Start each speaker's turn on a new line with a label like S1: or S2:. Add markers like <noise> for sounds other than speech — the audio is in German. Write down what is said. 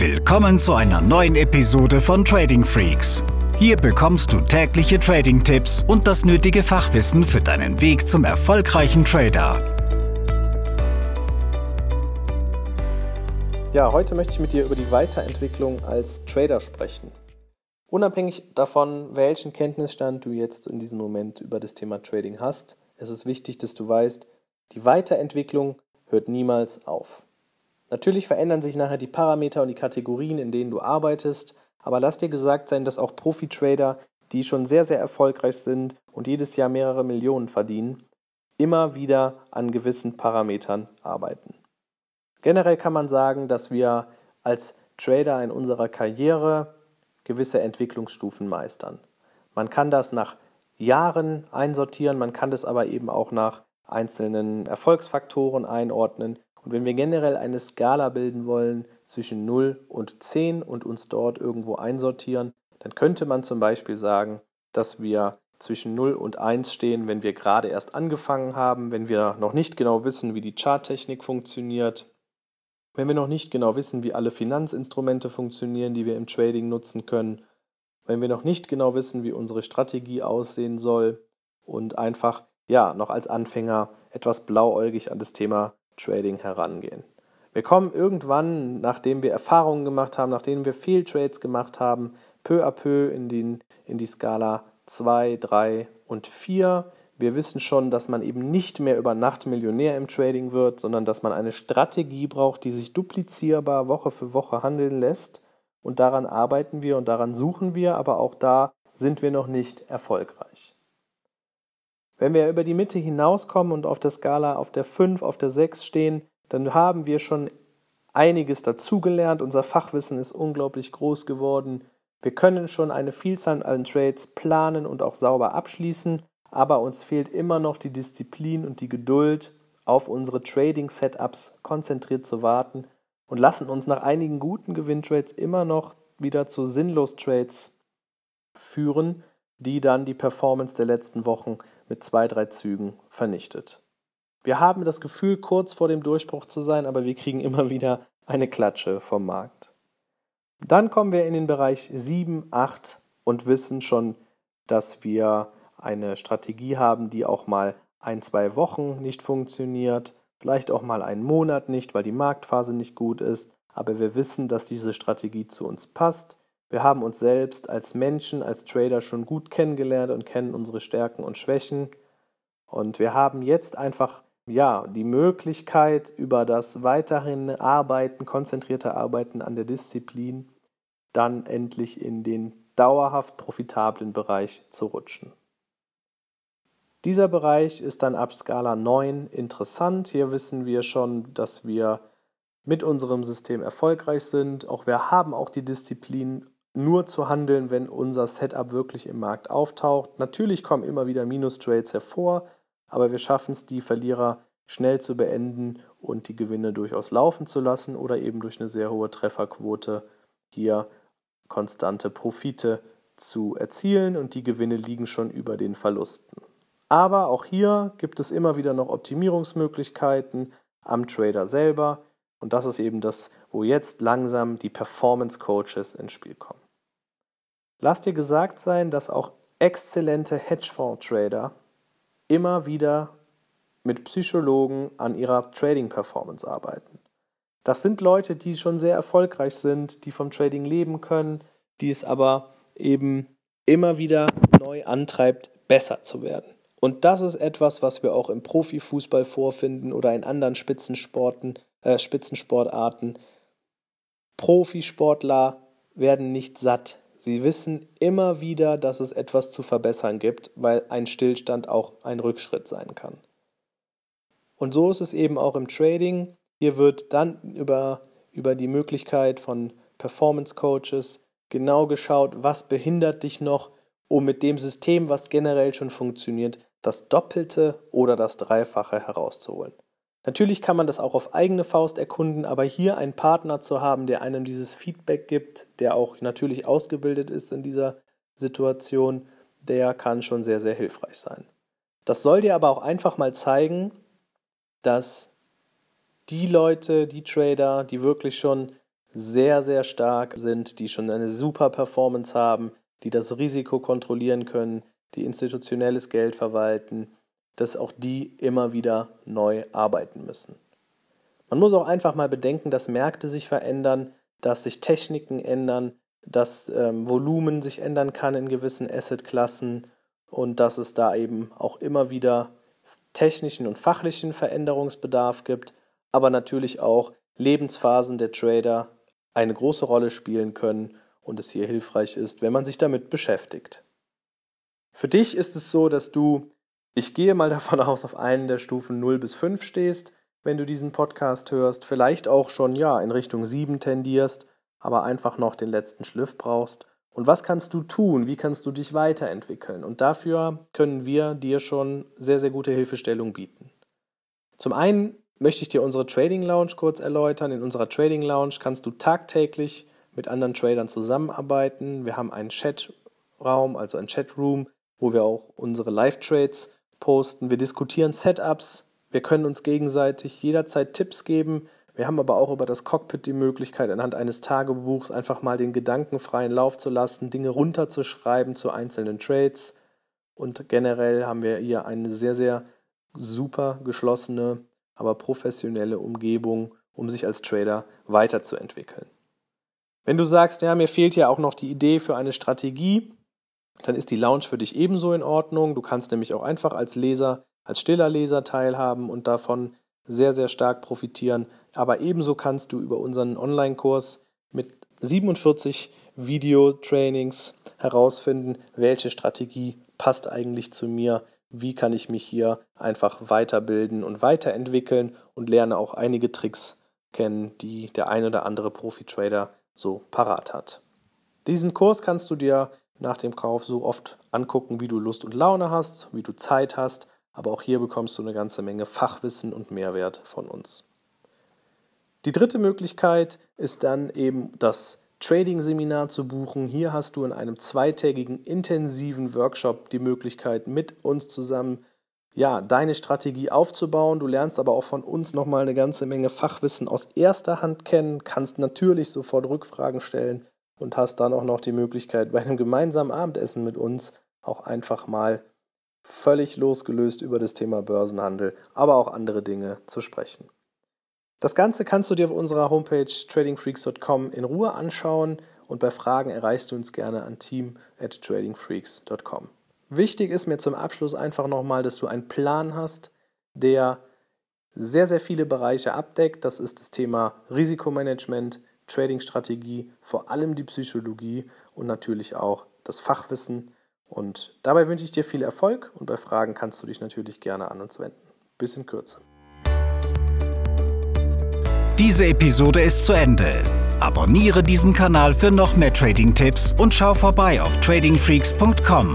S1: Willkommen zu einer neuen Episode von Trading Freaks. Hier bekommst du tägliche Trading-Tipps und das nötige Fachwissen für deinen Weg zum erfolgreichen Trader.
S2: Ja, heute möchte ich mit dir über die Weiterentwicklung als Trader sprechen. Unabhängig davon, welchen Kenntnisstand du jetzt in diesem Moment über das Thema Trading hast, ist es wichtig, dass du weißt, die Weiterentwicklung hört niemals auf. Natürlich verändern sich nachher die Parameter und die Kategorien, in denen du arbeitest, aber lass dir gesagt sein, dass auch Profi-Trader, die schon sehr, sehr erfolgreich sind und jedes Jahr mehrere Millionen verdienen, immer wieder an gewissen Parametern arbeiten. Generell kann man sagen, dass wir als Trader in unserer Karriere gewisse Entwicklungsstufen meistern. Man kann das nach Jahren einsortieren, man kann das aber eben auch nach einzelnen Erfolgsfaktoren einordnen und wenn wir generell eine Skala bilden wollen zwischen 0 und 10 und uns dort irgendwo einsortieren, dann könnte man zum Beispiel sagen, dass wir zwischen 0 und 1 stehen, wenn wir gerade erst angefangen haben, wenn wir noch nicht genau wissen, wie die Charttechnik funktioniert, wenn wir noch nicht genau wissen, wie alle Finanzinstrumente funktionieren, die wir im Trading nutzen können, wenn wir noch nicht genau wissen, wie unsere Strategie aussehen soll und einfach ja noch als Anfänger etwas blauäugig an das Thema Trading herangehen. Wir kommen irgendwann, nachdem wir Erfahrungen gemacht haben, nachdem wir Fehltrades gemacht haben, peu à peu in, den, in die Skala 2, 3 und 4. Wir wissen schon, dass man eben nicht mehr über Nacht Millionär im Trading wird, sondern dass man eine Strategie braucht, die sich duplizierbar Woche für Woche handeln lässt. Und daran arbeiten wir und daran suchen wir, aber auch da sind wir noch nicht erfolgreich. Wenn wir über die Mitte hinauskommen und auf der Skala auf der 5, auf der 6 stehen, dann haben wir schon einiges dazugelernt. Unser Fachwissen ist unglaublich groß geworden. Wir können schon eine Vielzahl an Trades planen und auch sauber abschließen, aber uns fehlt immer noch die Disziplin und die Geduld, auf unsere Trading-Setups konzentriert zu warten und lassen uns nach einigen guten Gewinntrades immer noch wieder zu sinnlos Trades führen, die dann die Performance der letzten Wochen mit zwei, drei Zügen vernichtet. Wir haben das Gefühl, kurz vor dem Durchbruch zu sein, aber wir kriegen immer wieder eine Klatsche vom Markt. Dann kommen wir in den Bereich 7, 8 und wissen schon, dass wir eine Strategie haben, die auch mal ein, zwei Wochen nicht funktioniert, vielleicht auch mal einen Monat nicht, weil die Marktphase nicht gut ist, aber wir wissen, dass diese Strategie zu uns passt wir haben uns selbst als Menschen, als Trader schon gut kennengelernt und kennen unsere Stärken und Schwächen. Und wir haben jetzt einfach ja, die Möglichkeit, über das weiterhin Arbeiten, konzentrierte Arbeiten an der Disziplin, dann endlich in den dauerhaft profitablen Bereich zu rutschen. Dieser Bereich ist dann ab Skala 9 interessant. Hier wissen wir schon, dass wir mit unserem System erfolgreich sind. Auch wir haben auch die Disziplin, nur zu handeln, wenn unser Setup wirklich im Markt auftaucht. Natürlich kommen immer wieder Minus-Trades hervor, aber wir schaffen es, die Verlierer schnell zu beenden und die Gewinne durchaus laufen zu lassen oder eben durch eine sehr hohe Trefferquote hier konstante Profite zu erzielen und die Gewinne liegen schon über den Verlusten. Aber auch hier gibt es immer wieder noch Optimierungsmöglichkeiten am Trader selber und das ist eben das, wo jetzt langsam die Performance Coaches ins Spiel kommen. Lass dir gesagt sein, dass auch exzellente Hedgefonds-Trader immer wieder mit Psychologen an ihrer Trading-Performance arbeiten. Das sind Leute, die schon sehr erfolgreich sind, die vom Trading leben können, die es aber eben immer wieder neu antreibt, besser zu werden. Und das ist etwas, was wir auch im Profifußball vorfinden oder in anderen Spitzensporten, äh, Spitzensportarten. Profisportler werden nicht satt. Sie wissen immer wieder, dass es etwas zu verbessern gibt, weil ein Stillstand auch ein Rückschritt sein kann. Und so ist es eben auch im Trading. Hier wird dann über, über die Möglichkeit von Performance Coaches genau geschaut, was behindert dich noch, um mit dem System, was generell schon funktioniert, das Doppelte oder das Dreifache herauszuholen. Natürlich kann man das auch auf eigene Faust erkunden, aber hier einen Partner zu haben, der einem dieses Feedback gibt, der auch natürlich ausgebildet ist in dieser Situation, der kann schon sehr, sehr hilfreich sein. Das soll dir aber auch einfach mal zeigen, dass die Leute, die Trader, die wirklich schon sehr, sehr stark sind, die schon eine super Performance haben, die das Risiko kontrollieren können, die institutionelles Geld verwalten, dass auch die immer wieder neu arbeiten müssen. Man muss auch einfach mal bedenken, dass Märkte sich verändern, dass sich Techniken ändern, dass ähm, Volumen sich ändern kann in gewissen Assetklassen und dass es da eben auch immer wieder technischen und fachlichen Veränderungsbedarf gibt, aber natürlich auch Lebensphasen der Trader eine große Rolle spielen können und es hier hilfreich ist, wenn man sich damit beschäftigt. Für dich ist es so, dass du, ich gehe mal <laughs> davon aus, auf einen der Stufen 0 bis 5 stehst, wenn du diesen Podcast hörst, vielleicht auch schon ja in Richtung 7 tendierst, aber einfach noch den letzten Schliff brauchst. Und was kannst du tun? Wie kannst du dich weiterentwickeln? Und dafür können wir dir schon sehr, sehr gute Hilfestellung bieten. Zum einen möchte ich dir unsere Trading Lounge kurz erläutern. In unserer Trading Lounge kannst du tagtäglich mit anderen Tradern zusammenarbeiten. Wir haben einen Chatraum, also ein Chatroom, wo wir auch unsere Live-Trades posten. Wir diskutieren Setups. Wir können uns gegenseitig jederzeit Tipps geben. Wir haben aber auch über das Cockpit die Möglichkeit, anhand eines Tagebuchs einfach mal den Gedanken freien Lauf zu lassen, Dinge runterzuschreiben zu einzelnen Trades. Und generell haben wir hier eine sehr, sehr super geschlossene, aber professionelle Umgebung, um sich als Trader weiterzuentwickeln. Wenn du sagst, ja, mir fehlt ja auch noch die Idee für eine Strategie, dann ist die Lounge für dich ebenso in Ordnung. Du kannst nämlich auch einfach als Leser, als stiller Leser teilhaben und davon sehr, sehr stark profitieren. Aber ebenso kannst du über unseren Online-Kurs mit 47 Videotrainings herausfinden, welche Strategie passt eigentlich zu mir, wie kann ich mich hier einfach weiterbilden und weiterentwickeln und lerne auch einige Tricks kennen, die der ein oder andere Profi-Trader so parat hat. Diesen Kurs kannst du dir nach dem Kauf so oft angucken, wie du Lust und Laune hast, wie du Zeit hast, aber auch hier bekommst du eine ganze Menge Fachwissen und Mehrwert von uns. Die dritte Möglichkeit ist dann eben das Trading-Seminar zu buchen. Hier hast du in einem zweitägigen intensiven Workshop die Möglichkeit, mit uns zusammen ja, deine Strategie aufzubauen. Du lernst aber auch von uns nochmal eine ganze Menge Fachwissen aus erster Hand kennen, kannst natürlich sofort Rückfragen stellen und hast dann auch noch die Möglichkeit, bei einem gemeinsamen Abendessen mit uns auch einfach mal völlig losgelöst über das Thema Börsenhandel, aber auch andere Dinge zu sprechen. Das Ganze kannst du dir auf unserer Homepage tradingfreaks.com in Ruhe anschauen und bei Fragen erreichst du uns gerne an team at tradingfreaks.com. Wichtig ist mir zum Abschluss einfach nochmal, dass du einen Plan hast, der sehr, sehr viele Bereiche abdeckt. Das ist das Thema Risikomanagement, Trading-Strategie, vor allem die Psychologie und natürlich auch das Fachwissen. Und dabei wünsche ich dir viel Erfolg und bei Fragen kannst du dich natürlich gerne an uns wenden. Bis in Kürze.
S1: Diese Episode ist zu Ende. Abonniere diesen Kanal für noch mehr Trading-Tipps und schau vorbei auf tradingfreaks.com.